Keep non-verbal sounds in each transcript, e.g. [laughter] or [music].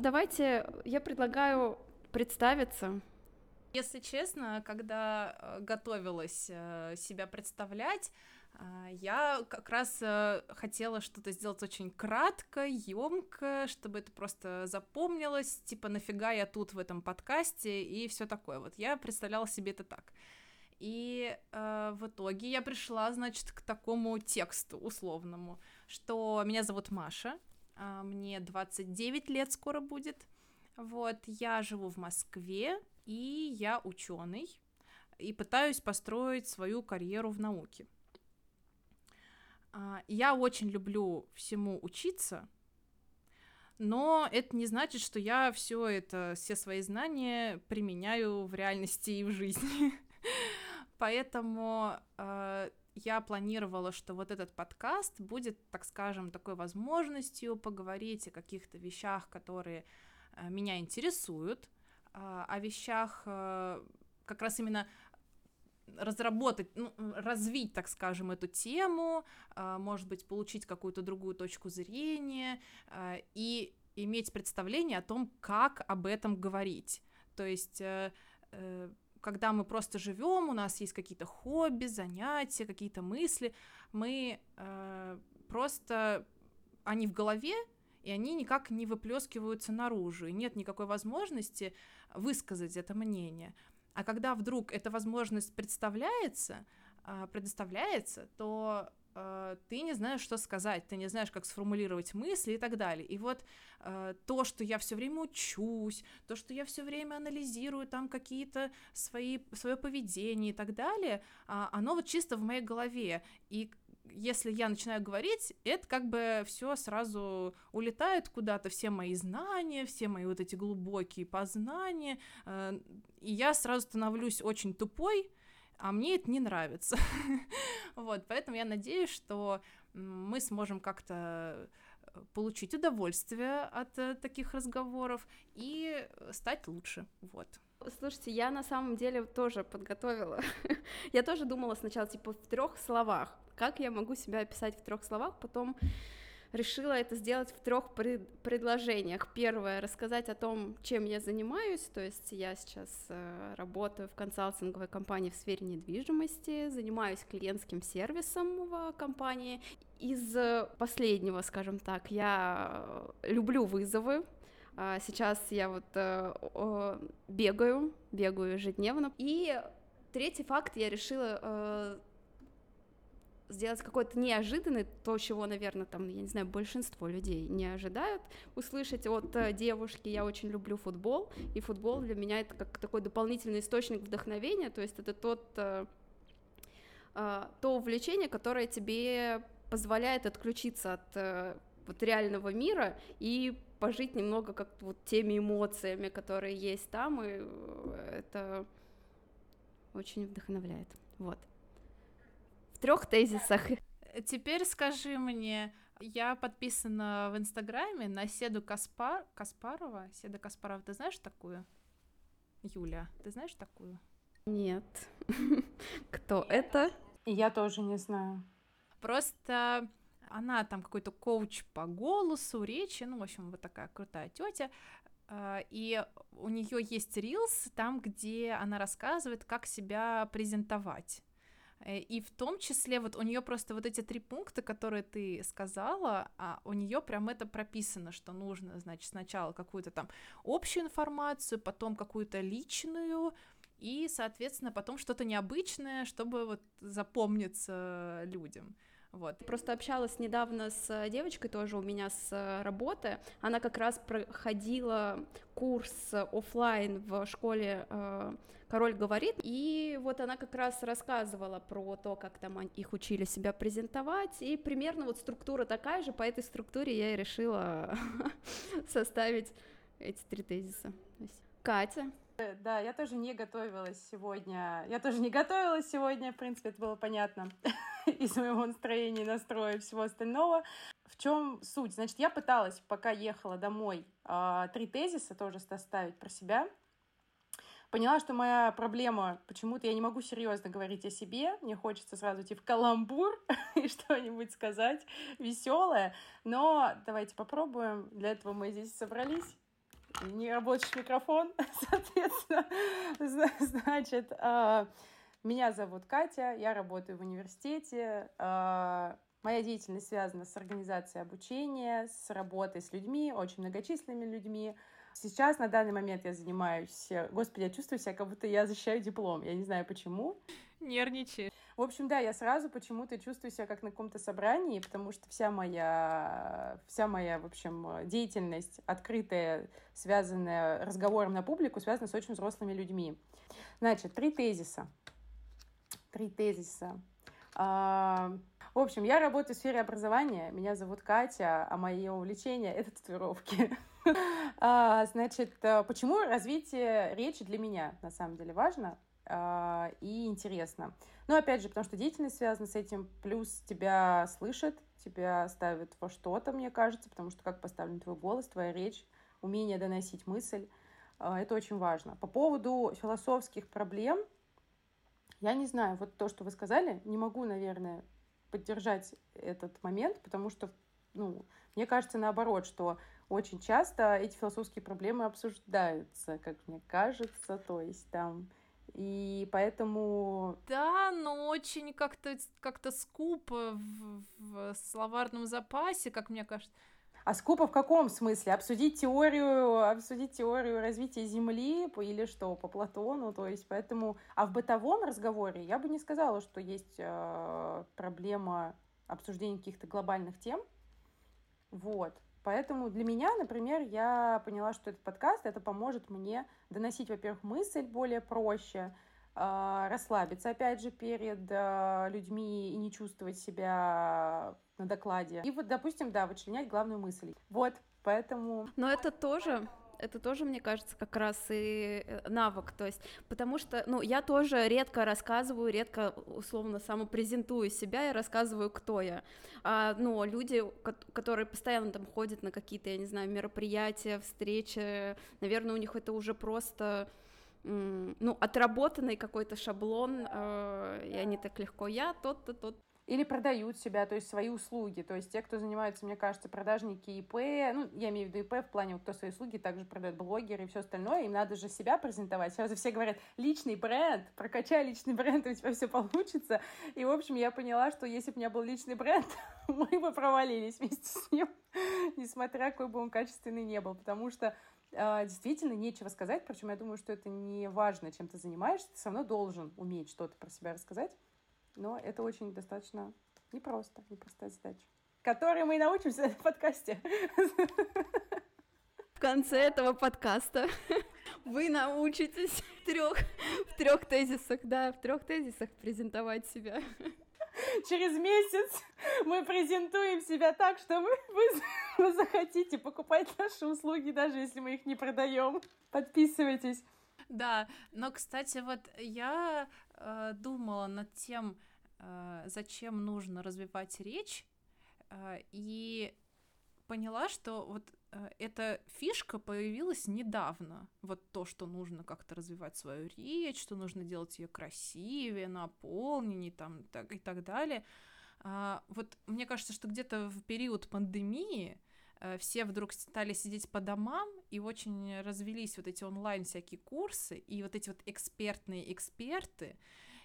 Давайте я предлагаю представиться. Если честно, когда э, готовилась э, себя представлять, э, я как раз хотела что-то сделать очень кратко, емко, чтобы это просто запомнилось, типа нафига я тут в этом подкасте и все такое. Вот я представляла себе это так. И э, в итоге я пришла, значит, к такому тексту условному, что меня зовут Маша, э, мне 29 лет скоро будет, вот, я живу в Москве, и я ученый, и пытаюсь построить свою карьеру в науке. А, я очень люблю всему учиться, но это не значит, что я все это, все свои знания применяю в реальности и в жизни. [laughs] Поэтому э, я планировала, что вот этот подкаст будет, так скажем, такой возможностью поговорить о каких-то вещах, которые э, меня интересуют, а, о вещах э, как раз именно разработать, ну, развить, так скажем, эту тему, а, может быть, получить какую-то другую точку зрения а, и иметь представление о том, как об этом говорить. То есть э, когда мы просто живем, у нас есть какие-то хобби, занятия, какие-то мысли, мы просто они в голове, и они никак не выплескиваются наружу, и нет никакой возможности высказать это мнение. А когда вдруг эта возможность представляется, а, предоставляется, то а, ты не знаешь, что сказать, ты не знаешь, как сформулировать мысли и так далее. И вот а, то, что я все время учусь, то, что я все время анализирую там какие-то свои, свое поведение и так далее, оно вот чисто в моей голове. И если я начинаю говорить, это как бы все сразу улетает куда-то, все мои знания, все мои вот эти глубокие познания, э, и я сразу становлюсь очень тупой, а мне это не нравится. [laughs] вот, поэтому я надеюсь, что мы сможем как-то э, получить удовольствие от э, таких разговоров и стать лучше, вот. Слушайте, я на самом деле тоже подготовила. [laughs] я тоже думала сначала, типа, в трех словах как я могу себя описать в трех словах, потом решила это сделать в трех пред предложениях. Первое, рассказать о том, чем я занимаюсь, то есть я сейчас э, работаю в консалтинговой компании в сфере недвижимости, занимаюсь клиентским сервисом в компании. Из последнего, скажем так, я люблю вызовы, а Сейчас я вот э, бегаю, бегаю ежедневно. И третий факт я решила э, сделать какой-то неожиданный, то, чего, наверное, там, я не знаю, большинство людей не ожидают услышать от э, девушки. Я очень люблю футбол, и футбол для меня это как такой дополнительный источник вдохновения, то есть это тот, э, э, то увлечение, которое тебе позволяет отключиться от вот реального мира и пожить немного как вот теми эмоциями, которые есть там, и это очень вдохновляет. Вот трех тезисах. Теперь скажи мне, я подписана в Инстаграме на Седу Каспар... Каспарова. Седа Каспарова, ты знаешь такую? Юля, ты знаешь такую? Нет. [laughs] Кто это? Я тоже не знаю. Просто она там какой-то коуч по голосу, речи, ну, в общем, вот такая крутая тетя. А, и у нее есть рилс там, где она рассказывает, как себя презентовать. Э, и в том числе вот у нее просто вот эти три пункта, которые ты сказала, а у нее прям это прописано, что нужно, значит, сначала какую-то там общую информацию, потом какую-то личную, и, соответственно, потом что-то необычное, чтобы вот запомниться людям. Вот. Просто общалась недавно с э, девочкой тоже у меня с э, работы. Она как раз проходила курс офлайн в школе э, Король говорит, и вот она как раз рассказывала про то, как там их учили себя презентовать, и примерно вот структура такая же, по этой структуре я и решила [laughs] составить эти три тезиса. Катя, да, я тоже не готовилась сегодня. Я тоже не готовилась сегодня, в принципе, это было понятно [laughs] из моего настроения, настроя и всего остального. В чем суть? Значит, я пыталась, пока ехала домой, а, три тезиса тоже составить про себя. Поняла, что моя проблема, почему-то я не могу серьезно говорить о себе, мне хочется сразу идти в каламбур [laughs] и что-нибудь сказать веселое, но давайте попробуем, для этого мы здесь собрались. Не рабочий микрофон, [laughs] соответственно. Значит, а, меня зовут Катя, я работаю в университете. А, моя деятельность связана с организацией обучения, с работой с людьми, очень многочисленными людьми. Сейчас, на данный момент, я занимаюсь... Господи, я чувствую себя, как будто я защищаю диплом. Я не знаю, почему. Нервничаешь. В общем, да, я сразу почему-то чувствую себя как на каком-то собрании, потому что вся моя, вся моя, в общем, деятельность открытая, связанная разговором на публику, связана с очень взрослыми людьми. Значит, три тезиса. Три тезиса. А, в общем, я работаю в сфере образования, меня зовут Катя, а мое увлечение — это татуировки. [laughs] А, значит, почему развитие речи для меня на самом деле важно? А, и интересно. Но опять же, потому что деятельность связана с этим, плюс тебя слышат, тебя ставят во что-то, мне кажется, потому что как поставлен твой голос, твоя речь, умение доносить мысль, а, это очень важно. По поводу философских проблем, я не знаю, вот то, что вы сказали, не могу, наверное, поддержать этот момент, потому что, ну, мне кажется, наоборот, что очень часто эти философские проблемы обсуждаются, как мне кажется, то есть там и поэтому... Да, но очень как-то как скупо в, в словарном запасе, как мне кажется. А скупо в каком смысле? Обсудить теорию, обсудить теорию развития Земли или что, по Платону, то есть поэтому... А в бытовом разговоре я бы не сказала, что есть э, проблема обсуждения каких-то глобальных тем, вот. Поэтому для меня, например, я поняла, что этот подкаст, это поможет мне доносить, во-первых, мысль более проще, а, расслабиться, опять же, перед а, людьми и не чувствовать себя на докладе. И вот, допустим, да, вычленять главную мысль. Вот, поэтому... Но это тоже это тоже, мне кажется, как раз и э, навык, то есть, потому что, ну, я тоже редко рассказываю, редко, условно, самопрезентую себя, я рассказываю, кто я, а, ну, люди, которые постоянно там ходят на какие-то, я не знаю, мероприятия, встречи, наверное, у них это уже просто ну, отработанный какой-то шаблон, э, и они так легко, я тот-то, тот или продают себя, то есть свои услуги. То есть те, кто занимается, мне кажется, продажники ИП, ну, я имею в виду ИП в плане, кто свои услуги также продает блогеры и все остальное, им надо же себя презентовать. Сразу все говорят, личный бренд, прокачай личный бренд, у тебя все получится. И, в общем, я поняла, что если бы у меня был личный бренд, [laughs] мы бы провалились вместе с ним, [laughs] несмотря какой бы он качественный не был, потому что э, действительно нечего сказать, причем я думаю, что это не важно, чем ты занимаешься, ты все равно должен уметь что-то про себя рассказать. Но это очень достаточно непросто, непростая задача, которой мы и научимся [laughs] в подкасте. В конце этого подкаста [laughs] вы научитесь в трех, в трех тезисах, да, в трех тезисах презентовать себя. Через месяц мы презентуем себя так, что вы, вы, [laughs] вы захотите покупать наши услуги, даже если мы их не продаем. Подписывайтесь. Да, но, кстати, вот я э, думала над тем, э, зачем нужно развивать речь, э, и поняла, что вот э, эта фишка появилась недавно. Вот то, что нужно как-то развивать свою речь, что нужно делать ее красивее, наполненнее там, так, и так далее. А, вот мне кажется, что где-то в период пандемии все вдруг стали сидеть по домам, и очень развелись вот эти онлайн всякие курсы, и вот эти вот экспертные эксперты,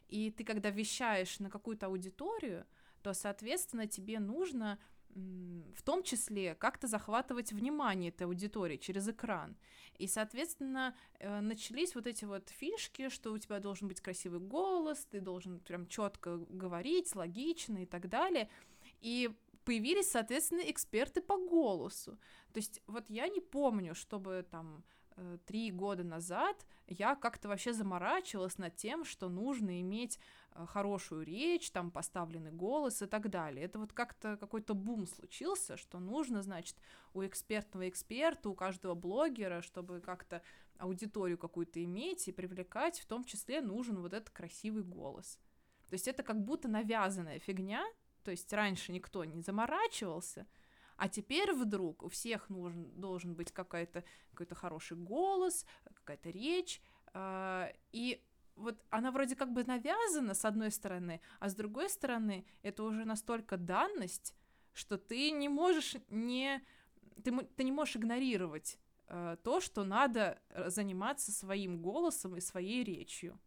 и ты, когда вещаешь на какую-то аудиторию, то, соответственно, тебе нужно в том числе как-то захватывать внимание этой аудитории через экран. И, соответственно, э, начались вот эти вот фишки, что у тебя должен быть красивый голос, ты должен прям четко говорить, логично и так далее. И появились, соответственно, эксперты по голосу. То есть вот я не помню, чтобы там Э, три года назад я как-то вообще заморачивалась над тем, что нужно иметь э, хорошую речь, там поставленный голос и так далее. Это вот как-то какой-то бум случился, что нужно, значит, у экспертного эксперта, у каждого блогера, чтобы как-то аудиторию какую-то иметь и привлекать, в том числе нужен вот этот красивый голос. То есть это как будто навязанная фигня, то есть раньше никто не заморачивался, а теперь вдруг у всех нужен, должен быть какой-то какой-то хороший голос, какая-то речь, э, и вот она вроде как бы навязана с одной стороны, а с другой стороны это уже настолько данность, что ты не можешь не ты, ты не можешь игнорировать э, то, что надо э, заниматься своим голосом и своей речью.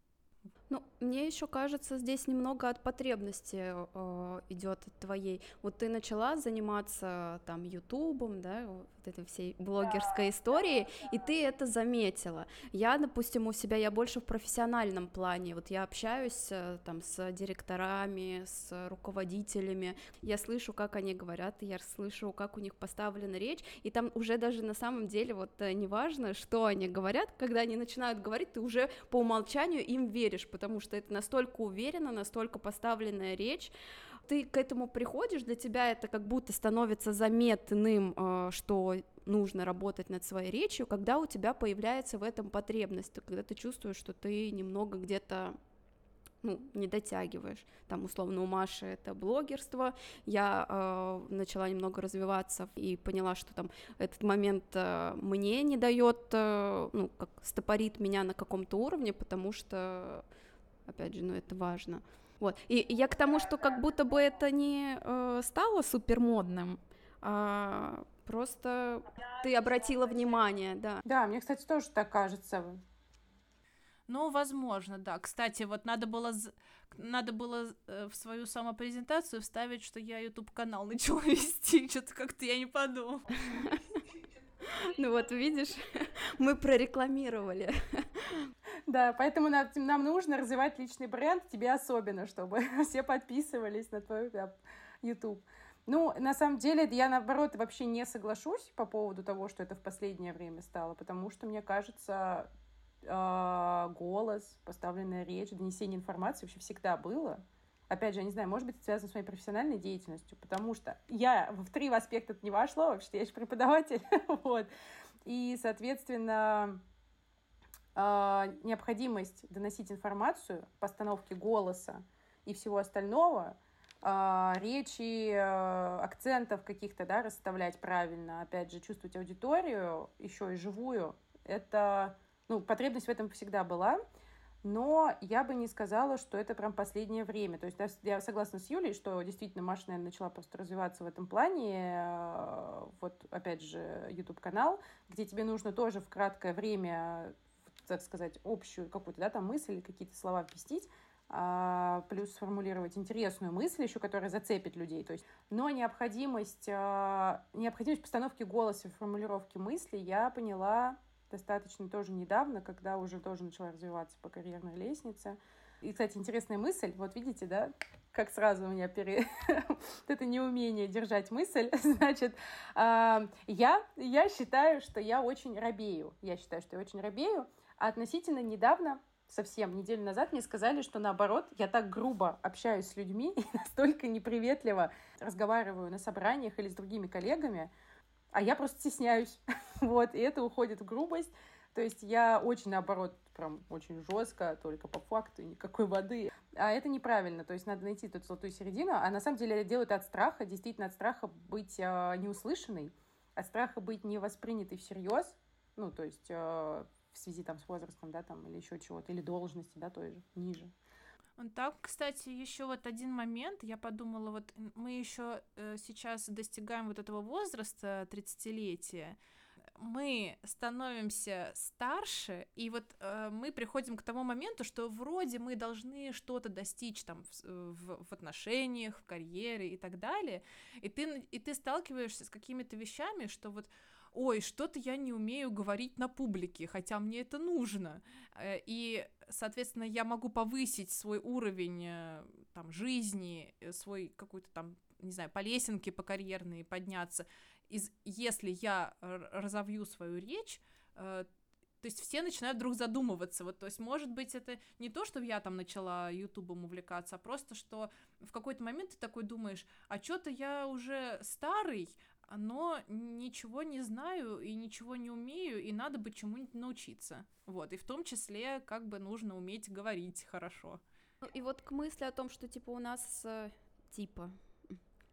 Ну, мне еще кажется, здесь немного от потребности э, идет твоей. Вот ты начала заниматься там Ютубом, да, этой всей блогерской историей, и ты это заметила. Я, допустим, у себя, я больше в профессиональном плане, вот я общаюсь э, там с директорами, с руководителями, я слышу, как они говорят, я слышу, как у них поставлена речь, и там уже даже на самом деле вот э, неважно, что они говорят, когда они начинают говорить, ты уже по умолчанию им веришь, потому что это настолько уверенно, настолько поставленная речь, ты к этому приходишь, для тебя это как будто становится заметным, э, что нужно работать над своей речью, когда у тебя появляется в этом потребность, когда ты чувствуешь, что ты немного где-то ну, не дотягиваешь. Там, условно, у Маши это блогерство. Я э, начала немного развиваться и поняла, что там этот момент э, мне не дает, э, ну, как стопорит меня на каком-то уровне, потому что опять же, ну это важно. Вот. И я к тому, что как будто бы это не э, стало супер модным, а просто ты обратила внимание, да. Да, мне, кстати, тоже так кажется. Ну, возможно, да. Кстати, вот надо было, надо было э, в свою самопрезентацию вставить, что я YouTube канал начала [laughs] вести. Что-то как-то я не подумала. [laughs] Ну вот, видишь, [laughs] мы прорекламировали. Да, поэтому нам, нам нужно развивать личный бренд, тебе особенно, чтобы [laughs] все подписывались на твой да, YouTube. Ну, на самом деле, я, наоборот, вообще не соглашусь по поводу того, что это в последнее время стало, потому что, мне кажется, э, голос, поставленная речь, донесение информации вообще всегда было. Опять же, я не знаю, может быть, это связано с моей профессиональной деятельностью, потому что я в три аспекта не вошла, вообще я же преподаватель, [laughs] вот. И, соответственно, а, необходимость доносить информацию, постановки голоса и всего остального, а, речи, а, акцентов каких-то, да, расставлять правильно, опять же, чувствовать аудиторию, еще и живую, это, ну, потребность в этом всегда была, но я бы не сказала, что это прям последнее время. То есть я согласна с Юлей, что действительно Маша, наверное, начала просто развиваться в этом плане. Вот, опять же, YouTube-канал, где тебе нужно тоже в краткое время так сказать, общую какую-то, да, там мысль, какие-то слова впустить, а, плюс сформулировать интересную мысль еще, которая зацепит людей. То есть, но необходимость, а, необходимость постановки голоса, формулировки мысли я поняла достаточно тоже недавно, когда уже тоже начала развиваться по карьерной лестнице. И, кстати, интересная мысль, вот видите, да, как сразу у меня пере... [laughs] это неумение держать мысль, [laughs] значит, э, я, я считаю, что я очень робею. Я считаю, что я очень робею, а относительно недавно, совсем неделю назад, мне сказали, что наоборот, я так грубо общаюсь с людьми [laughs] и настолько неприветливо разговариваю на собраниях или с другими коллегами, а я просто стесняюсь. [laughs] вот, и это уходит в грубость. То есть я очень, наоборот, прям очень жестко, только по факту, никакой воды. А это неправильно, то есть надо найти эту золотую середину. А на самом деле это делают от страха, действительно от страха быть э, неуслышанной, от страха быть не воспринятой всерьез, ну, то есть э, в связи там с возрастом, да, там, или еще чего-то, или должности, да, той же, ниже. Там, кстати, еще вот один момент, я подумала, вот мы еще э, сейчас достигаем вот этого возраста 30-летия, мы становимся старше, и вот э, мы приходим к тому моменту, что вроде мы должны что-то достичь там в, в, в отношениях, в карьере и так далее, и ты, и ты сталкиваешься с какими-то вещами, что вот ой, что-то я не умею говорить на публике, хотя мне это нужно. Э, и, соответственно, я могу повысить свой уровень э, там, жизни, э, свой какой-то там, не знаю, по лесенке, по карьерной подняться, из, если я разовью свою речь, то есть все начинают вдруг задумываться. Вот, то есть, может быть, это не то, что я там начала Ютубом увлекаться, а просто, что в какой-то момент ты такой думаешь, а что-то я уже старый, но ничего не знаю и ничего не умею, и надо бы чему-нибудь научиться. Вот, и в том числе как бы нужно уметь говорить хорошо. Ну, и вот к мысли о том, что типа у нас э, типа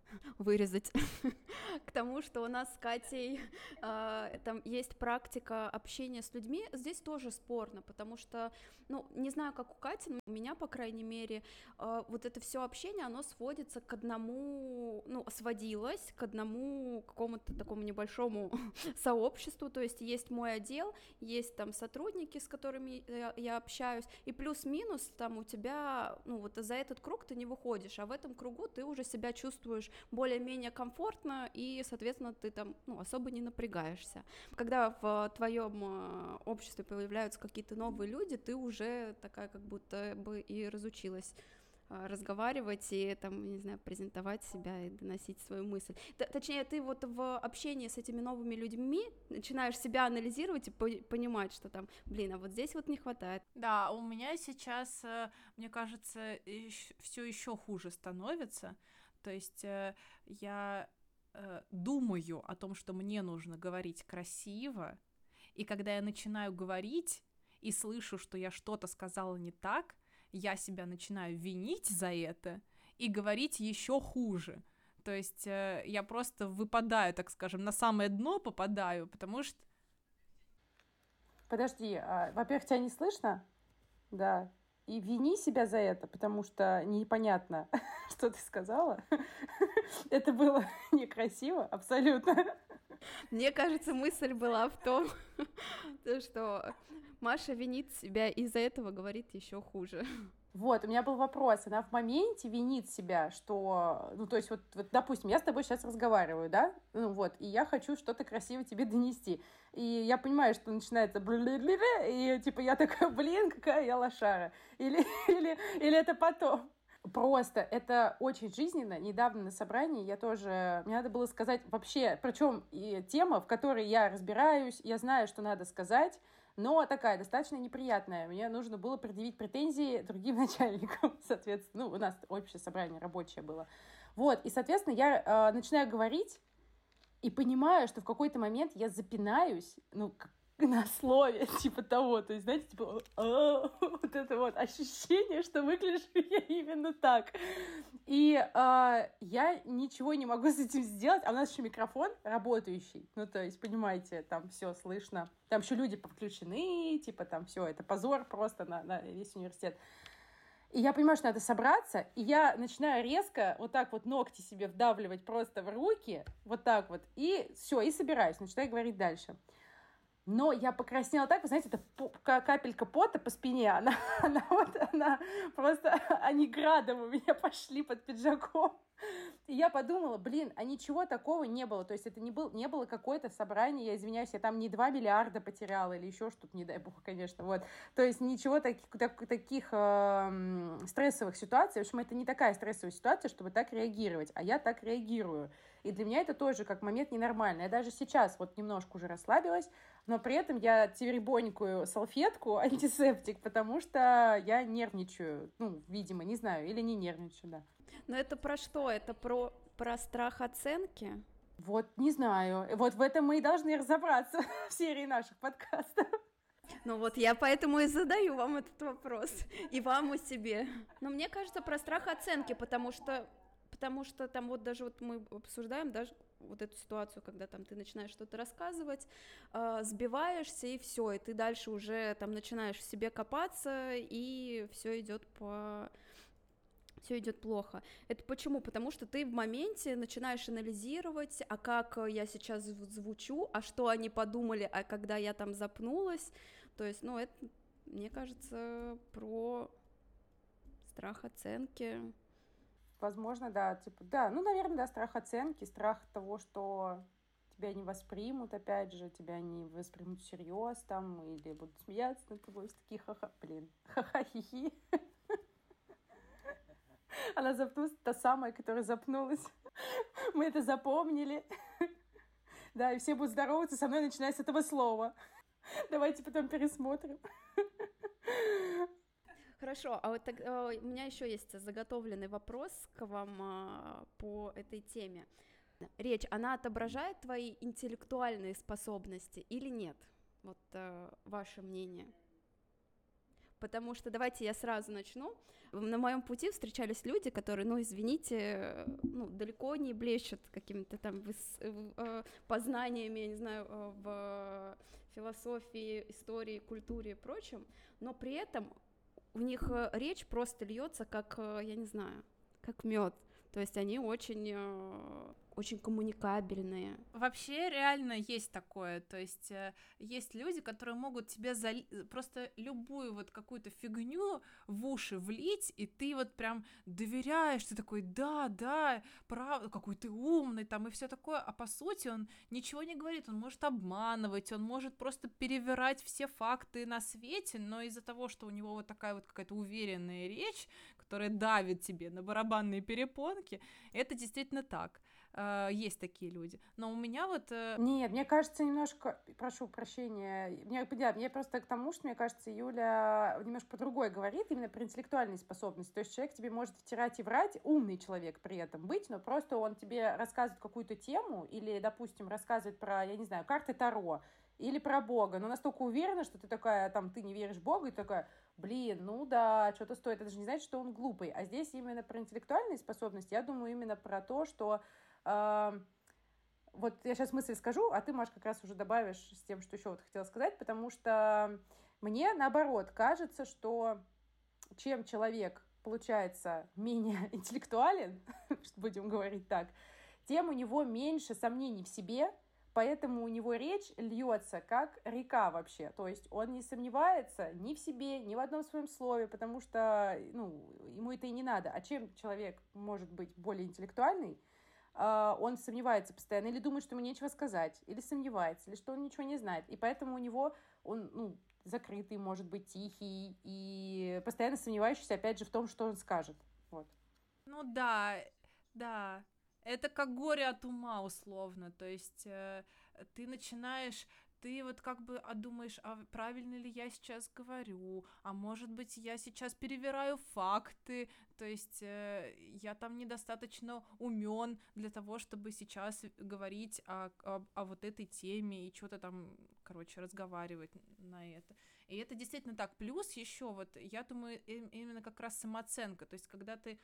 [laughs] вырезать, [laughs] к тому, что у нас с Катей э, там есть практика общения с людьми, здесь тоже спорно, потому что, ну, не знаю, как у Кати, но у меня, по крайней мере, э, вот это все общение, оно сводится к одному, ну, сводилось к одному какому-то такому небольшому [laughs] сообществу, то есть есть мой отдел, есть там сотрудники, с которыми я, я общаюсь, и плюс-минус там у тебя, ну, вот за этот круг ты не выходишь, а в этом кругу ты уже себя чувствуешь более-менее комфортно, и, соответственно, ты там ну, особо не напрягаешься. Когда в твоем э, обществе появляются какие-то новые люди, ты уже такая как будто бы и разучилась э, разговаривать и там, не знаю, презентовать себя и доносить свою мысль. Т точнее, ты вот в общении с этими новыми людьми начинаешь себя анализировать и по понимать, что там, блин, а вот здесь вот не хватает. Да, у меня сейчас, э, мне кажется, все еще хуже становится, то есть э, я э, думаю о том, что мне нужно говорить красиво, и когда я начинаю говорить и слышу, что я что-то сказала не так, я себя начинаю винить за это и говорить еще хуже. То есть э, я просто выпадаю, так скажем, на самое дно попадаю, потому что... Подожди, а, во-первых, тебя не слышно? Да и вини себя за это, потому что непонятно, [laughs] что ты сказала. [laughs] Это было [laughs] некрасиво, абсолютно. Мне кажется, мысль была в том, что Маша винит себя и из-за этого говорит еще хуже. Вот, у меня был вопрос. Она в моменте винит себя, что, ну, то есть, вот, вот, допустим, я с тобой сейчас разговариваю, да, ну, вот, и я хочу что-то красиво тебе донести. И я понимаю, что начинается и, типа, я такая, блин, какая я лошара. Или, [laughs] или, или это потом. Просто это очень жизненно. Недавно на собрании я тоже... Мне надо было сказать вообще, причем и тема, в которой я разбираюсь, я знаю, что надо сказать, но такая достаточно неприятная. Мне нужно было предъявить претензии другим [laughs] начальникам, соответственно. Ну, у нас общее собрание рабочее было. Вот, и, соответственно, я э, начинаю говорить и понимаю, что в какой-то момент я запинаюсь, ну, [laughs] на слове, [laughs] типа того, то есть, знаете, типа, «А, [laughs] вот это вот ощущение, что выгляжу я именно так. И э, я ничего не могу с этим сделать, а у нас еще микрофон работающий, ну, то есть, понимаете, там все слышно, там еще люди подключены, типа, там все, это позор просто на, на весь университет. И я понимаю, что надо собраться, и я начинаю резко вот так вот ногти себе вдавливать просто в руки, вот так вот, и все, и собираюсь, начинаю говорить дальше. Но я покраснела так, вы знаете, это капелька пота по спине, она, [laughs] она вот, она просто, они градом у меня пошли под пиджаком. И я подумала, блин, а ничего такого не было. То есть это не, был, не было какое-то собрание, я извиняюсь, я там не 2 миллиарда потеряла или еще что-то, не дай бог, конечно. Вот. То есть ничего таких, так, таких э, стрессовых ситуаций. В общем, это не такая стрессовая ситуация, чтобы так реагировать. А я так реагирую. И для меня это тоже как момент ненормальный. Я даже сейчас вот немножко уже расслабилась, но при этом я теребонькую салфетку, [laughs] антисептик, потому что я нервничаю. Ну, видимо, не знаю, или не нервничаю, да. Но это про что? Это про, про страх оценки? Вот, не знаю. Вот в этом мы и должны разобраться [laughs] в серии наших подкастов. Ну вот я поэтому и задаю вам этот вопрос. И вам, и себе. Но мне кажется, про страх оценки, потому что потому что там вот даже вот мы обсуждаем даже вот эту ситуацию, когда там ты начинаешь что-то рассказывать, э, сбиваешься и все, и ты дальше уже там начинаешь в себе копаться и все идет по все идет плохо. Это почему? Потому что ты в моменте начинаешь анализировать, а как я сейчас звучу, а что они подумали, а когда я там запнулась. То есть, ну, это, мне кажется, про страх оценки. Возможно, да, типа, да, ну, наверное, да, страх оценки, страх того, что тебя не воспримут, опять же, тебя не воспримут всерьез там, или будут смеяться над тобой, такие ха-ха, блин, ха-ха-хи-хи. Она запнулась, та самая, которая запнулась. Мы это запомнили. Да, и все будут здороваться со мной, начиная с этого слова. Давайте потом пересмотрим. Хорошо, а вот так, а, у меня еще есть заготовленный вопрос к вам а, по этой теме. Речь, она отображает твои интеллектуальные способности или нет? Вот а, ваше мнение. потому что давайте я сразу начну. На моем пути встречались люди, которые, ну, извините, ну, далеко не блещут какими-то там выс... Познаниями, я не знаю, в философии, истории, культуре и прочем, но при этом у них э, речь просто льется как, я не знаю, как мед. То есть они очень очень коммуникабельные. Вообще реально есть такое, то есть э, есть люди, которые могут тебе зали... просто любую вот какую-то фигню в уши влить, и ты вот прям доверяешь, ты такой, да, да, правда, какой ты умный там и все такое, а по сути он ничего не говорит, он может обманывать, он может просто перевирать все факты на свете, но из-за того, что у него вот такая вот какая-то уверенная речь, которая давит тебе на барабанные перепонки, это действительно так. Э, есть такие люди. Но у меня вот... Э, Нет, мне кажется, немножко... Прошу прощения. Мне, да, мне просто к тому, что, мне кажется, Юля немножко по-другой говорит, именно про интеллектуальные способности. То есть человек тебе может втирать и врать, умный человек при этом быть, но просто он тебе рассказывает какую-то тему или, допустим, рассказывает про, я не знаю, карты Таро, или про Бога, но настолько уверена, что ты такая, там, ты не веришь в Бога, и такая, блин, ну да, что-то стоит. Это же не значит, что он глупый. А здесь именно про интеллектуальные способности, я думаю именно про то, что вот я сейчас мысль скажу, а ты, Маш, как раз уже добавишь с тем, что еще вот хотела сказать, потому что мне, наоборот, кажется, что чем человек получается менее [laughs] интеллектуален, [laughs] будем говорить так, тем у него меньше сомнений в себе, поэтому у него речь льется как река вообще. То есть он не сомневается ни в себе, ни в одном своем слове, потому что ну, ему это и не надо. А чем человек может быть более интеллектуальный, он сомневается постоянно, или думает, что ему нечего сказать, или сомневается, или что он ничего не знает. И поэтому у него он, ну, закрытый, может быть, тихий, и постоянно сомневающийся, опять же, в том, что он скажет. Вот. Ну да, да. Это как горе от ума, условно. То есть э, ты начинаешь ты вот как бы а думаешь, а правильно ли я сейчас говорю, а может быть я сейчас перевираю факты, то есть э, я там недостаточно умен для того, чтобы сейчас говорить о, о, о вот этой теме и что-то там, короче, разговаривать на это. И это действительно так. Плюс еще вот, я думаю, именно как раз самооценка, то есть когда ты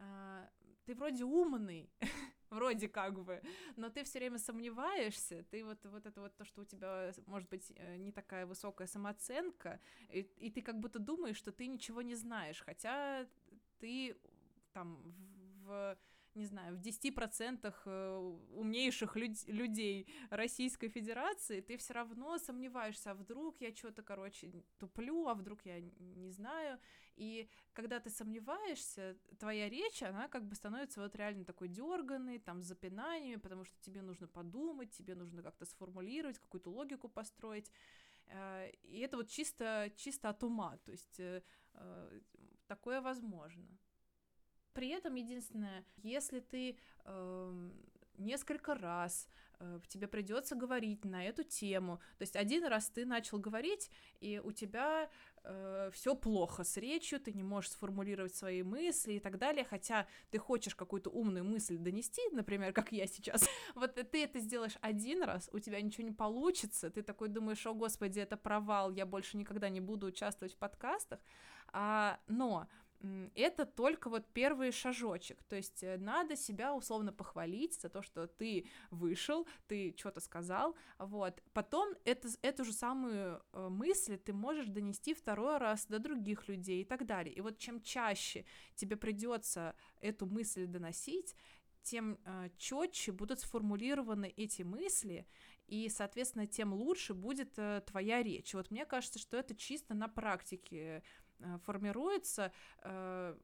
э, ты вроде умный, [laughs] вроде как бы, но ты все время сомневаешься, ты вот, вот это вот то, что у тебя, может быть, э, не такая высокая самооценка, и, и ты как будто думаешь, что ты ничего не знаешь, хотя ты там в, в не знаю, в 10% э, умнейших люд- людей Российской Федерации, ты все равно сомневаешься, а вдруг я что-то, короче, туплю, а вдруг я не знаю. И когда ты сомневаешься, твоя речь, она как бы становится вот реально такой дерганной, там, с запинаниями, потому что тебе нужно подумать, тебе нужно как-то сформулировать, какую-то логику построить. Э, и это вот чисто, чисто от ума, то есть э, такое возможно. При этом единственное, если ты э, несколько раз э, тебе придется говорить на эту тему, то есть один раз ты начал говорить, и у тебя э, все плохо с речью, ты не можешь сформулировать свои мысли и так далее, хотя ты хочешь какую-то умную мысль донести, например, как я сейчас, [laughs] вот ты это сделаешь один раз, у тебя ничего не получится, ты такой думаешь, о господи, это провал, я больше никогда не буду участвовать в подкастах, а, но это только вот первый шажочек, то есть э, надо себя условно похвалить за то, что ты вышел, ты что-то сказал, вот, потом это, эту же самую э, мысль ты можешь донести второй раз до других людей и так далее, и вот чем чаще тебе придется эту мысль доносить, тем э, четче будут сформулированы эти мысли, и, соответственно, тем лучше будет э, твоя речь. Вот мне кажется, что это чисто на практике формируется, э,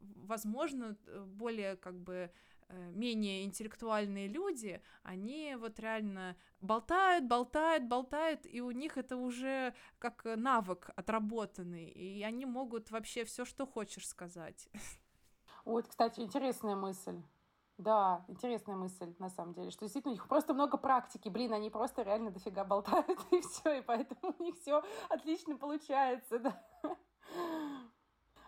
возможно, более как бы э, менее интеллектуальные люди, они вот реально болтают, болтают, болтают, и у них это уже как навык отработанный, и они могут вообще все, что хочешь сказать. Вот, кстати, интересная мысль. Да, интересная мысль, на самом деле, что действительно у них просто много практики. Блин, они просто реально дофига болтают, [laughs] и все, и поэтому у них все отлично получается, да.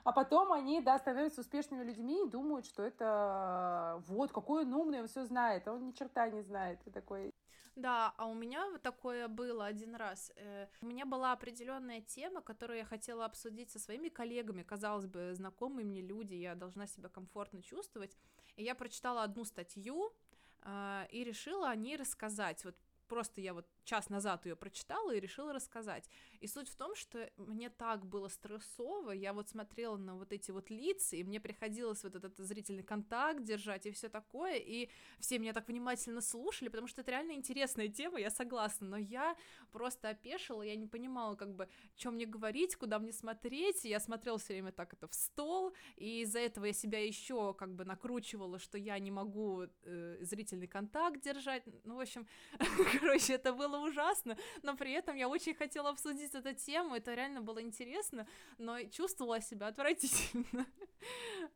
А потом они, да, становятся успешными людьми и думают, что это вот, какой он умный, он все знает, а он ни черта не знает. И такой... Да, а у меня вот такое было один раз. Э, у меня была определенная тема, которую я хотела обсудить со своими коллегами, казалось бы, знакомые мне люди, я должна себя комфортно чувствовать. И я прочитала одну статью э, и решила о ней рассказать. Вот просто я вот час назад ее прочитала и решила рассказать. И суть в том, что мне так было стрессово, я вот смотрела на вот эти вот лица, и мне приходилось вот этот зрительный контакт держать и все такое, и все меня так внимательно слушали, потому что это реально интересная тема, я согласна, но я просто опешила, я не понимала, как бы, что мне говорить, куда мне смотреть, я смотрела все время так это в стол, и из-за этого я себя еще как бы накручивала, что я не могу э, зрительный контакт держать, ну, в общем, [laughs] короче, это было ужасно, но при этом я очень хотела обсудить эту тему, это реально было интересно, но чувствовала себя отвратительно. [laughs]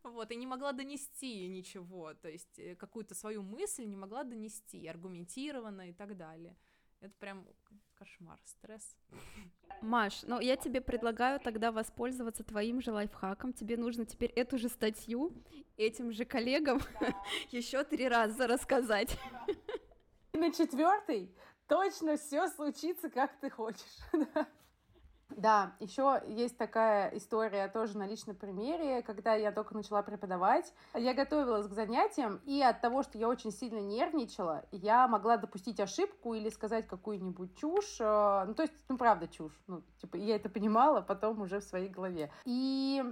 Вот, и не могла донести ничего, то есть э, какую-то свою мысль не могла донести, аргументированно и так далее. Это прям кошмар, стресс. Маш, ну я тебе предлагаю тогда воспользоваться твоим же лайфхаком. Тебе нужно теперь эту же статью этим же коллегам [laughs] еще три раза рассказать. На четвертый точно все случится, как ты хочешь. [laughs] Да, еще есть такая история тоже на личном примере, когда я только начала преподавать. Я готовилась к занятиям, и от того, что я очень сильно нервничала, я могла допустить ошибку или сказать какую-нибудь чушь. Э, ну, то есть, ну, правда, чушь. Ну, типа, я это понимала потом уже в своей голове. И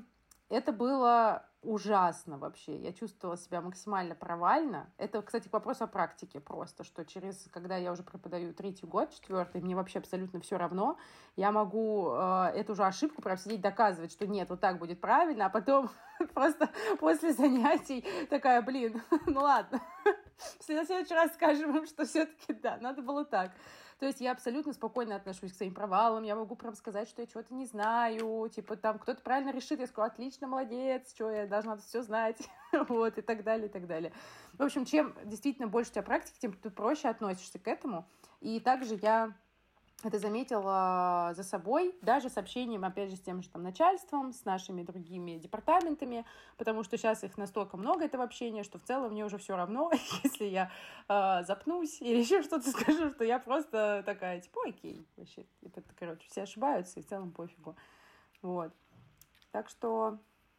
это было ужасно вообще. Я чувствовала себя максимально провально. Это, кстати, к вопросу о практике просто, что через, когда я уже преподаю третий год, четвертый, мне вообще абсолютно все равно. Я могу э, эту же ошибку прям сидеть доказывать, что нет, вот так будет правильно, а потом [laughs] просто после занятий такая, блин, [laughs] ну ладно, [laughs] в следующий раз скажем им, что все-таки да, надо было так. То есть я абсолютно спокойно отношусь к своим провалам, я могу прям сказать, что я чего-то не знаю, типа там кто-то правильно решит, я скажу, отлично, молодец, что я должна все знать, [laughs] вот, и так далее, и так далее. В общем, чем действительно больше у тебя практики, тем ты проще относишься к этому. И также я это заметила за собой, даже с общением, опять же, с тем же там начальством, с нашими другими департаментами, потому что сейчас их настолько много, этого общения, что в целом мне уже все равно, [laughs] если я э, запнусь или [laughs] еще что-то скажу, что я просто такая, типа, окей, вообще, это, короче, все ошибаются, и в целом пофигу. Вот. Так что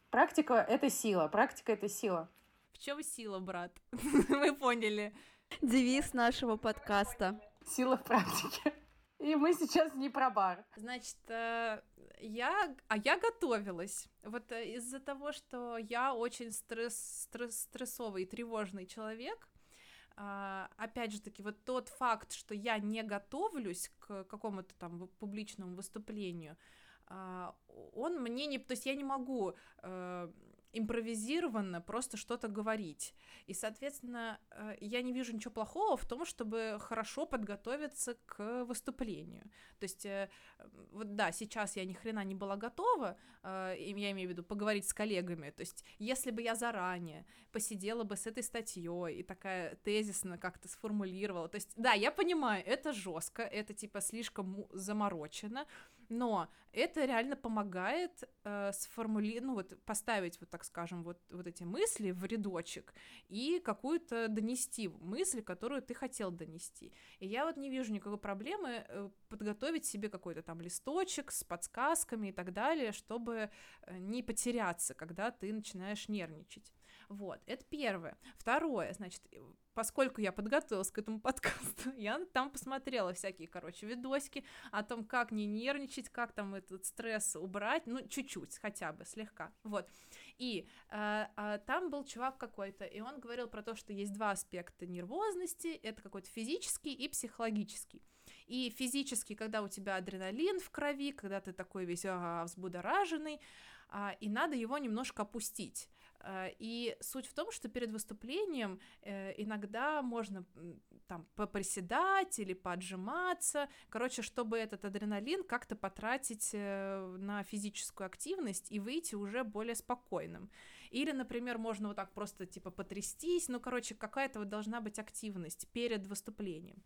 практика — это сила, практика — это сила. В чем сила, брат? [laughs] Мы поняли. Девиз нашего подкаста. Сила в практике. И мы сейчас не про бар. Значит, э, я, а я готовилась. Вот э, из-за того, что я очень стресс, стресс, стрессовый и тревожный человек, а, опять же таки, вот тот факт, что я не готовлюсь к какому-то там публичному выступлению, а, он мне не... То есть я не могу э, импровизированно просто что-то говорить. И, соответственно, э, я не вижу ничего плохого в том, чтобы хорошо подготовиться к выступлению. То есть, э, вот да, сейчас я ни хрена не была готова, э, я имею в виду поговорить с коллегами. То есть, если бы я заранее посидела бы с этой статьей и такая тезисно как-то сформулировала. То есть, да, я понимаю, это жестко, это типа слишком заморочено, но это реально помогает э, сформулировать, ну вот поставить вот так скажем вот вот эти мысли в рядочек и какую-то донести мысль, которую ты хотел донести. И я вот не вижу никакой проблемы э, подготовить себе какой-то там листочек с подсказками и так далее, чтобы э, не потеряться, когда ты начинаешь нервничать. Вот, это первое. Второе, значит, поскольку я подготовилась к этому [laughs] подкасту, я там посмотрела всякие, короче, видосики о том, как не нервничать, как там этот стресс убрать, ну, чуть-чуть, хотя бы, слегка, вот. И э, э, там был чувак какой-то, и он говорил про то, что есть два аспекта нервозности, это какой-то физический и психологический. И физически, когда у тебя адреналин в крови, когда ты такой весь ага, взбудораженный, а, и надо его немножко опустить. А, и суть в том, что перед выступлением э, иногда можно там поприседать или поджиматься, короче, чтобы этот адреналин как-то потратить э, на физическую активность и выйти уже более спокойным. Или, например, можно вот так просто типа потрястись, ну, короче, какая-то вот должна быть активность перед выступлением.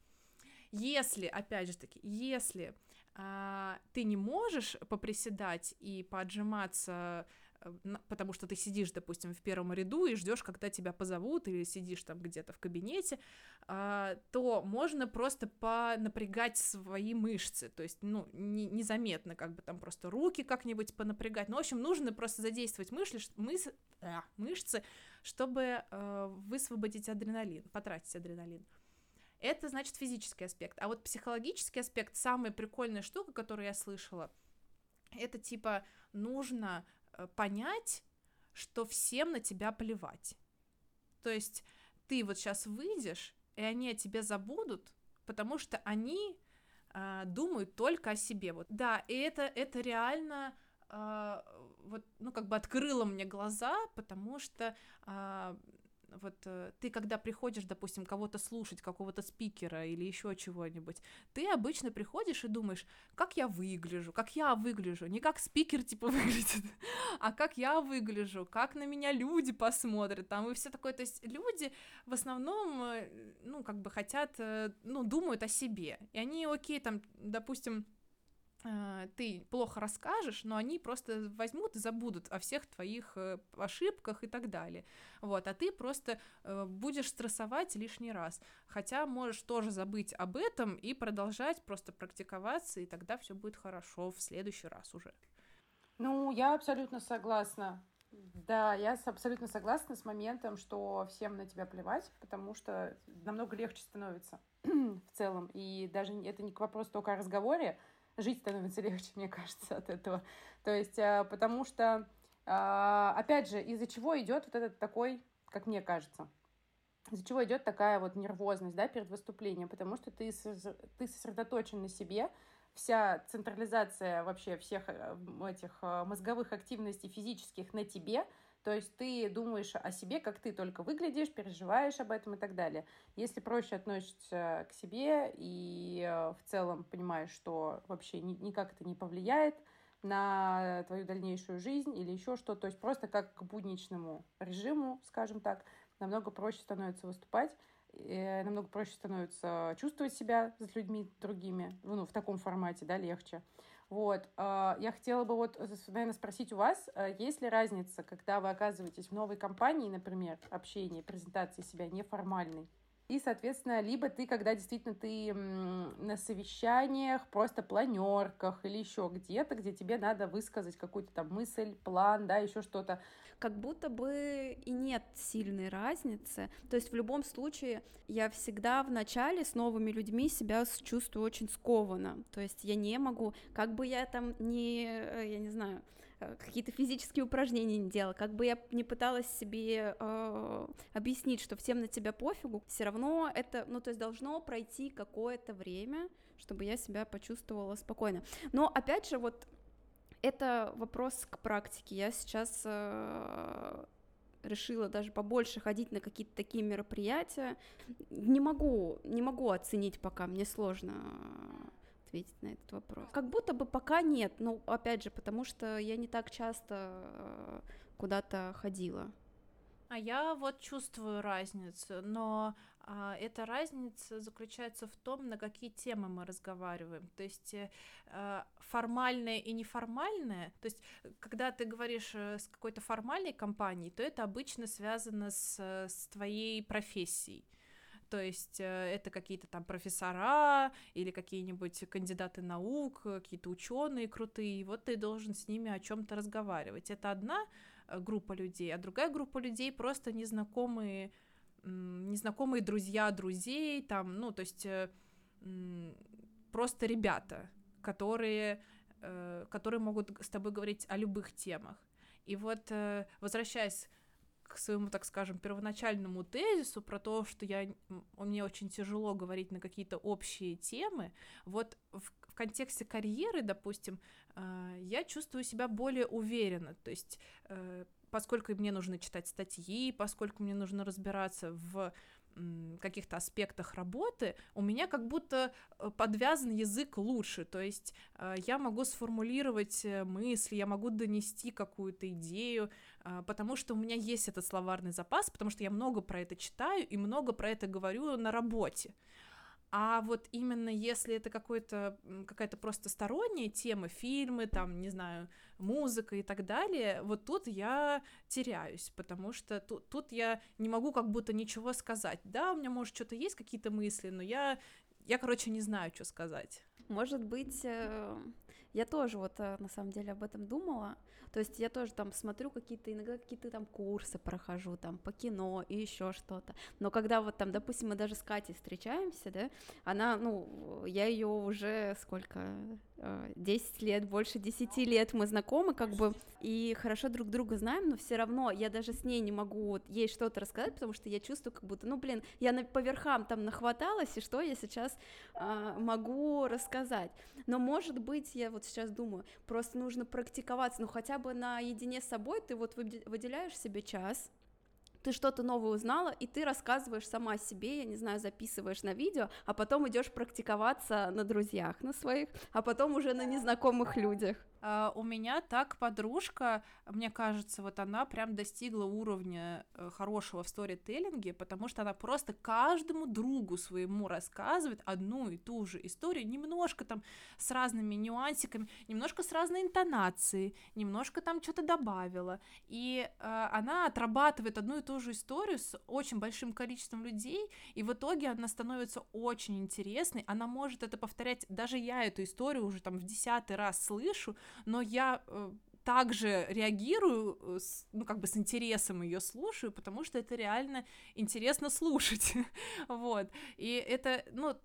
Если, опять же таки, если а, ты не можешь поприседать и поджиматься потому что ты сидишь, допустим, в первом ряду и ждешь, когда тебя позовут, или сидишь там где-то в кабинете, а, то можно просто понапрягать свои мышцы, то есть, ну, не, незаметно, как бы там просто руки как-нибудь понапрягать. Ну, в общем, нужно просто задействовать мышцы, мыс, а, мышцы чтобы э, высвободить адреналин, потратить адреналин. Это значит физический аспект. А вот психологический аспект, самая прикольная штука, которую я слышала, это типа нужно Э, понять, что всем на тебя плевать. То есть ты вот сейчас выйдешь, и они о тебе забудут, потому что они э, думают только о себе. Вот да, и это это реально э, вот ну как бы открыло мне глаза, потому что э, вот э, ты, когда приходишь, допустим, кого-то слушать, какого-то спикера или еще чего-нибудь, ты обычно приходишь и думаешь, как я выгляжу, как я выгляжу, не как спикер типа [laughs] выглядит, а как я выгляжу, как на меня люди посмотрят, там и все такое. То есть люди в основном, э, ну, как бы хотят, э, ну, думают о себе. И они, окей, там, допустим, ты плохо расскажешь, но они просто возьмут и забудут о всех твоих э, ошибках и так далее. Вот, а ты просто э, будешь стрессовать лишний раз. Хотя можешь тоже забыть об этом и продолжать просто практиковаться, и тогда все будет хорошо в следующий раз уже. Ну, я абсолютно согласна. Да, я абсолютно согласна с моментом, что всем на тебя плевать, потому что намного легче становится [clears throat] в целом. И даже это не к вопросу только о разговоре, жить становится [laughs] легче, мне кажется, от этого. То есть, а, потому что, а, опять же, из-за чего идет вот этот такой, как мне кажется, из-за чего идет такая вот нервозность, да, перед выступлением, потому что ты, ты сосредоточен на себе, вся централизация вообще всех э, этих э, мозговых активностей физических на тебе — то есть ты думаешь о себе, как ты только выглядишь, переживаешь об этом и так далее. Если проще относишься к себе и э, в целом понимаешь, что вообще никак это не повлияет на твою дальнейшую жизнь или еще что, то есть просто как к будничному режиму, скажем так, намного проще становится выступать, намного проще становится чувствовать себя с людьми другими, ну, в таком формате, да, легче. Вот. А, я хотела бы вот, э, наверное, спросить у вас, а, есть ли разница, когда вы оказываетесь в новой компании, например, общение, презентации себя неформальной, и, соответственно, либо ты, когда действительно ты на совещаниях, просто планерках или еще где-то, где тебе надо высказать какую-то там мысль, план, да, еще что-то. Как будто бы и нет сильной разницы. То есть в любом случае я всегда в начале с новыми людьми себя чувствую очень скованно. То есть я не могу, как бы я там не, э, я не знаю, какие-то физические упражнения не делала, как бы я не пыталась себе э, объяснить, что всем на тебя пофигу, все равно это, ну то есть должно пройти какое-то время, чтобы я себя почувствовала спокойно. Но опять же вот это вопрос к практике. Я сейчас э, решила даже побольше ходить на какие-то такие мероприятия. Не могу, не могу оценить пока, мне сложно ответить на этот вопрос. Как будто бы пока нет, ну, опять же, потому что я не так часто э, куда-то ходила. А я вот чувствую разницу, но а, эта разница заключается в том, на какие темы мы разговариваем. То есть э, а, формальное и неформальное, то есть когда ты говоришь с какой-то формальной компанией, то это обычно связано с, с твоей профессией то есть э, это какие-то там профессора или какие-нибудь кандидаты наук, какие-то ученые крутые, и вот ты должен с ними о чем-то разговаривать. Это одна э, группа людей, а другая группа людей просто незнакомые, незнакомые друзья друзей, там, ну, то есть э, просто ребята, которые, которые могут с тобой говорить о любых темах. И вот, возвращаясь к своему, так скажем, первоначальному тезису про то, что я, мне очень тяжело говорить на какие-то общие темы, вот в, в контексте карьеры, допустим, э, я чувствую себя более уверенно, то есть э, поскольку мне нужно читать статьи, поскольку мне нужно разбираться в каких-то аспектах работы, у меня как будто э, подвязан язык лучше, то есть э, я могу сформулировать э, мысли, я могу донести какую-то идею, потому что у меня есть этот словарный запас, потому что я много про это читаю и много про это говорю на работе. А вот именно если это какой-то, какая-то просто сторонняя тема, фильмы, там, не знаю, музыка и так далее, вот тут я теряюсь, потому что тут, тут я не могу как будто ничего сказать. Да, у меня, может, что-то есть, какие-то мысли, но я, я, короче, не знаю, что сказать. Может быть, э, я тоже вот э, на самом деле об этом думала. То есть я тоже там смотрю какие-то, иногда какие-то там курсы прохожу, там по кино и еще что-то. Но когда вот там, допустим, мы даже с Катей встречаемся, да, она, ну, я ее уже сколько, 10 э, лет, больше 10 лет мы знакомы, как бы, и хорошо друг друга знаем, но все равно я даже с ней не могу ей что-то рассказать, потому что я чувствую, как будто, ну, блин, я на, по верхам там нахваталась, и что я сейчас а, могу рассказать. Но, может быть, я вот сейчас думаю, просто нужно практиковаться, ну, хотя бы наедине с собой ты вот выделяешь себе час, ты что-то новое узнала, и ты рассказываешь сама о себе, я не знаю, записываешь на видео, а потом идешь практиковаться на друзьях, на своих, а потом уже на незнакомых людях. Uh, у меня так подружка, мне кажется, вот она прям достигла уровня uh, хорошего в сторителлинге, потому что она просто каждому другу своему рассказывает одну и ту же историю, немножко там с разными нюансиками, немножко с разной интонацией, немножко там что-то добавила, и uh, она отрабатывает одну и ту же историю с очень большим количеством людей, и в итоге она становится очень интересной, она может это повторять, даже я эту историю уже там в десятый раз слышу, но я э, также реагирую, э, с, ну, как бы с интересом ее слушаю, потому что это реально интересно слушать, [laughs] вот, и это, ну,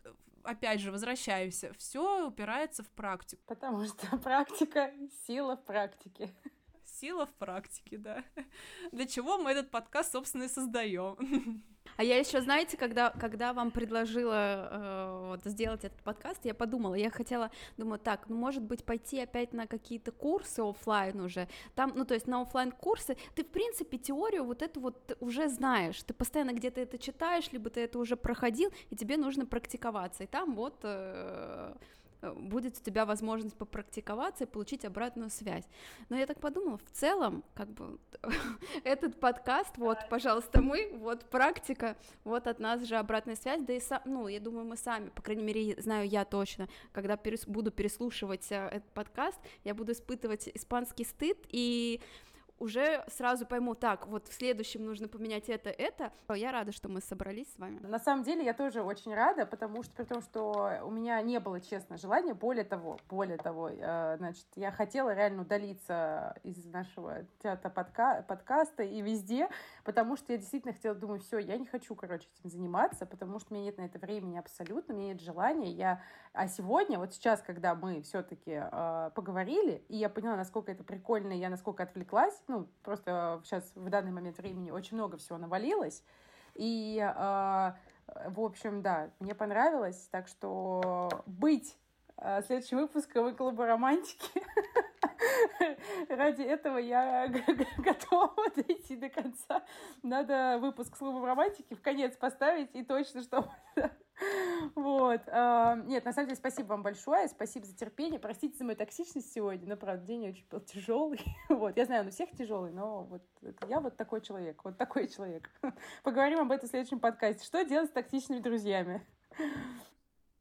опять же, возвращаюсь, все упирается в практику. Потому что [laughs] практика — сила в практике. Сила в практике, да. [laughs] Для чего мы этот подкаст, собственно, и создаем. А я еще, знаете, когда, когда вам предложила э, вот, сделать этот подкаст, я подумала, я хотела, думаю, так, ну, может быть, пойти опять на какие-то курсы офлайн уже, там, ну, то есть на офлайн курсы, ты, в принципе, теорию вот эту вот уже знаешь, ты постоянно где-то это читаешь, либо ты это уже проходил, и тебе нужно практиковаться, и там вот... Э, будет у тебя возможность попрактиковаться и получить обратную связь. Но я так подумала, в целом, как бы [laughs] этот подкаст, вот, пожалуйста, мы, вот практика, вот от нас же обратная связь, да и сам, ну, я думаю, мы сами, по крайней мере, знаю я точно, когда перес, буду переслушивать э, этот подкаст, я буду испытывать испанский стыд и уже сразу пойму, так, вот в следующем нужно поменять это, это. Я рада, что мы собрались с вами. На самом деле я тоже очень рада, потому что при том, что у меня не было, честно, желания, более того, более того, э, значит, я хотела реально удалиться из нашего театра подка подкаста и везде, потому что я действительно хотела, думаю, все, я не хочу, короче, этим заниматься, потому что у меня нет на это времени абсолютно, у меня нет желания, я... А сегодня, вот сейчас, когда мы все-таки э, поговорили, и я поняла, насколько это прикольно, я насколько отвлеклась, ну, просто сейчас в данный момент времени очень много всего навалилось. И, э, в общем, да, мне понравилось. Так что быть э, следующим выпуском клуба романтики. [laughs] Ради этого я [laughs] готова дойти до конца. Надо выпуск с клубом романтики в конец поставить и точно, чтобы [laughs] [laughs] вот. А, нет, на самом деле, спасибо вам большое, спасибо за терпение. Простите за мою токсичность сегодня, но, правда, день очень был тяжелый. [laughs] Вот. Я знаю, он у всех тяжелый, но вот я вот такой человек, вот такой человек. [laughs] Поговорим об этом в следующем подкасте. Что делать с токсичными друзьями?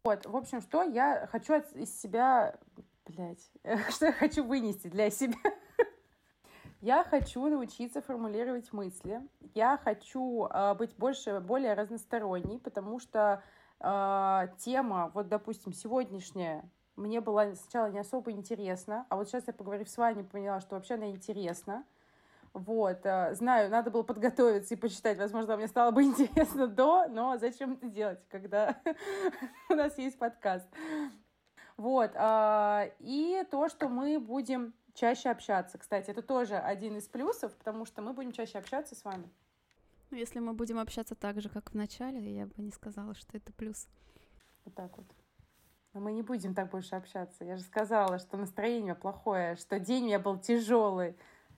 Вот, в общем, что я хочу из себя, блядь, что я хочу вынести для себя. Я хочу научиться формулировать мысли. Я хочу э, быть больше, более разносторонней, потому что э, тема, вот, допустим, сегодняшняя, мне была сначала не особо интересна, а вот сейчас я, поговорив с вами, поняла, что вообще она интересна. Вот, э, знаю, надо было подготовиться и почитать, возможно, мне стало бы [laughs] интересно до, но зачем это делать, когда [laughs] у нас есть подкаст. Вот, э, и то, что мы будем чаще общаться. Кстати, это тоже один из плюсов, потому что мы будем чаще общаться с вами. Ну, если мы будем общаться так же, как в начале, я бы не сказала, что это плюс. Вот так вот. Но мы не будем так больше общаться. Я же сказала, что настроение плохое, что день у меня был тяжелый.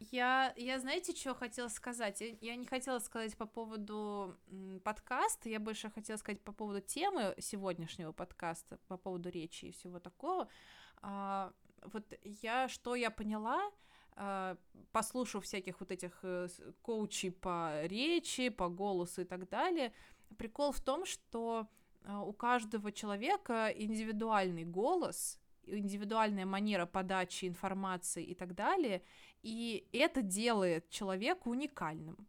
Я, я знаете, что хотела сказать? Я, я не хотела сказать по поводу подкаста, я больше хотела сказать по поводу темы сегодняшнего подкаста, по поводу речи и всего такого. А, вот я, что я поняла, а, послушав всяких вот этих э, коучей по речи, по голосу и так далее, прикол в том, что у каждого человека индивидуальный голос, индивидуальная манера подачи информации и так далее, и это делает человека уникальным.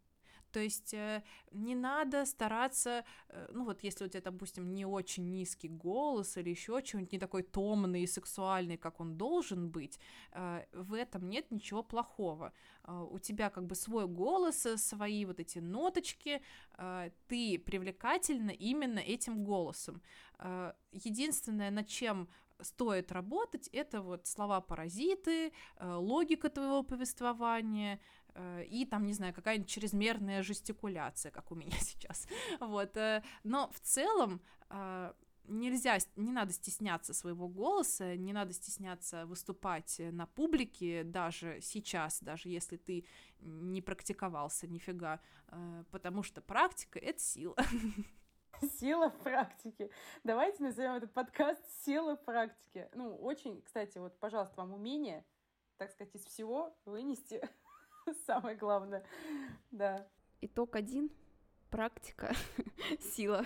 То есть э, не надо стараться, э, ну вот если у тебя, допустим, не очень низкий голос или еще чего-нибудь не такой томный и сексуальный, как он должен быть, э, в этом нет ничего плохого. У тебя как бы свой голос, свои вот эти ноточки, ты привлекательна именно этим голосом. Единственное, над чем стоит работать, это вот слова-паразиты, логика твоего повествования, и там, не знаю, какая-нибудь чрезмерная жестикуляция, как у меня [laughs] сейчас, вот, э, но в целом э, нельзя, не надо стесняться своего голоса, не надо стесняться выступать на публике даже сейчас, даже если ты не практиковался нифига, потому что практика — это сила. [laughs] Сила в практике. Давайте назовем этот подкаст «Сила в практике». Ну, очень, кстати, вот, пожалуйста, вам умение, так сказать, из всего вынести [laughs] Самое главное, да. Итог один. Практика, [laughs] сила.